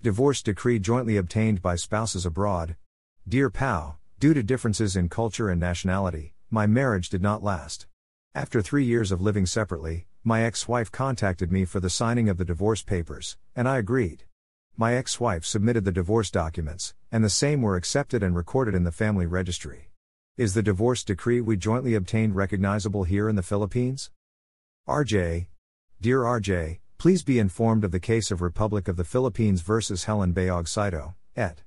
Divorce decree jointly obtained by spouses abroad. Dear Pao, due to differences in culture and nationality, my marriage did not last. After three years of living separately, my ex wife contacted me for the signing of the divorce papers, and I agreed. My ex wife submitted the divorce documents, and the same were accepted and recorded in the family registry. Is the divorce decree we jointly obtained recognizable here in the Philippines? RJ. Dear RJ, please be informed of the case of Republic of the Philippines versus Helen Bayog Saito, et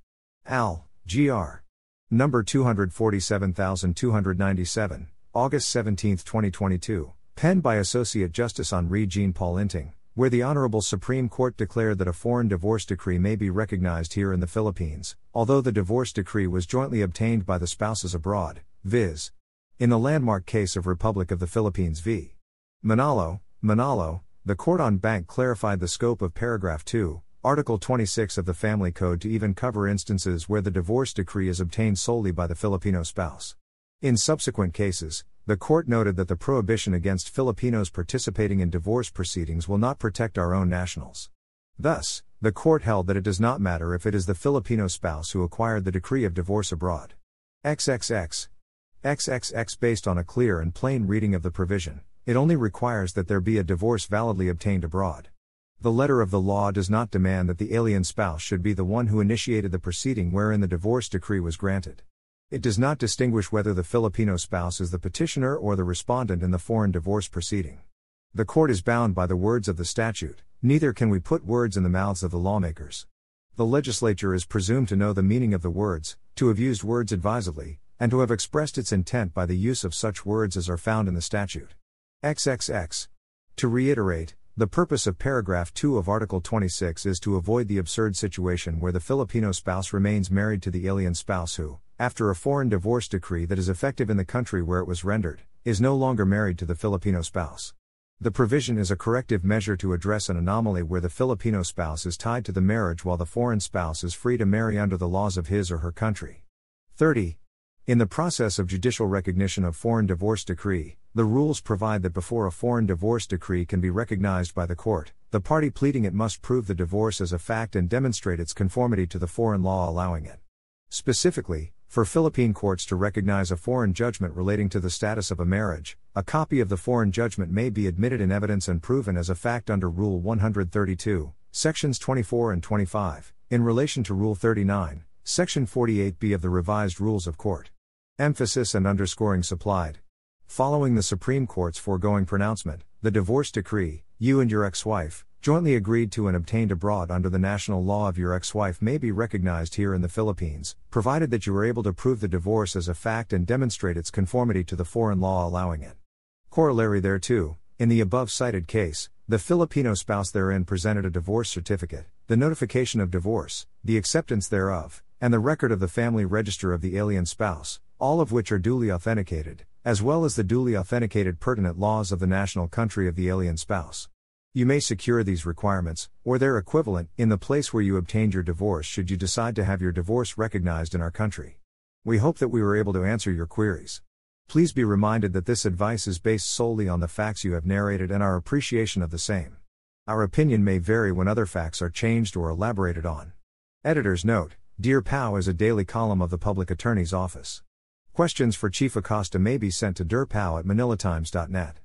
al. gr. Number 247297, August 17, 2022, penned by Associate Justice Henri Jean Paul Inting, where the Honorable Supreme Court declared that a foreign divorce decree may be recognized here in the Philippines, although the divorce decree was jointly obtained by the spouses abroad, viz. In the landmark case of Republic of the Philippines v. Manalo, Manalo, the court en banc clarified the scope of paragraph 2, Article 26 of the Family Code to even cover instances where the divorce decree is obtained solely by the Filipino spouse. In subsequent cases, the court noted that the prohibition against Filipinos participating in divorce proceedings will not protect our own nationals. Thus, the court held that it does not matter if it is the Filipino spouse who acquired the decree of divorce abroad. XXX. XXX based on a clear and plain reading of the provision, it only requires that there be a divorce validly obtained abroad. The letter of the law does not demand that the alien spouse should be the one who initiated the proceeding wherein the divorce decree was granted. It does not distinguish whether the Filipino spouse is the petitioner or the respondent in the foreign divorce proceeding. The court is bound by the words of the statute, neither can we put words in the mouths of the lawmakers. The legislature is presumed to know the meaning of the words, to have used words advisedly, and to have expressed its intent by the use of such words as are found in the statute. XXX. To reiterate, the purpose of paragraph 2 of Article 26 is to avoid the absurd situation where the Filipino spouse remains married to the alien spouse who, after a foreign divorce decree that is effective in the country where it was rendered, is no longer married to the Filipino spouse. The provision is a corrective measure to address an anomaly where the Filipino spouse is tied to the marriage while the foreign spouse is free to marry under the laws of his or her country. 30. In the process of judicial recognition of foreign divorce decree, the rules provide that before a foreign divorce decree can be recognized by the court, the party pleading it must prove the divorce as a fact and demonstrate its conformity to the foreign law allowing it. Specifically, for Philippine courts to recognize a foreign judgment relating to the status of a marriage, a copy of the foreign judgment may be admitted in evidence and proven as a fact under Rule 132, Sections 24 and 25, in relation to Rule 39, Section 48b of the Revised Rules of Court. Emphasis and underscoring supplied. Following the Supreme Court's foregoing pronouncement, the divorce decree, you and your ex wife, jointly agreed to and obtained abroad under the national law of your ex wife may be recognized here in the Philippines, provided that you are able to prove the divorce as a fact and demonstrate its conformity to the foreign law allowing it. Corollary thereto, in the above cited case, the Filipino spouse therein presented a divorce certificate, the notification of divorce, the acceptance thereof, and the record of the family register of the alien spouse, all of which are duly authenticated, as well as the duly authenticated pertinent laws of the national country of the alien spouse. You may secure these requirements, or their equivalent, in the place where you obtained your divorce should you decide to have your divorce recognized in our country. We hope that we were able to answer your queries. Please be reminded that this advice is based solely on the facts you have narrated and our appreciation of the same. Our opinion may vary when other facts are changed or elaborated on. Editor's note Dear Pao is a daily column of the Public Attorney's Office. Questions for Chief Acosta may be sent to dearpao at manilatimes.net.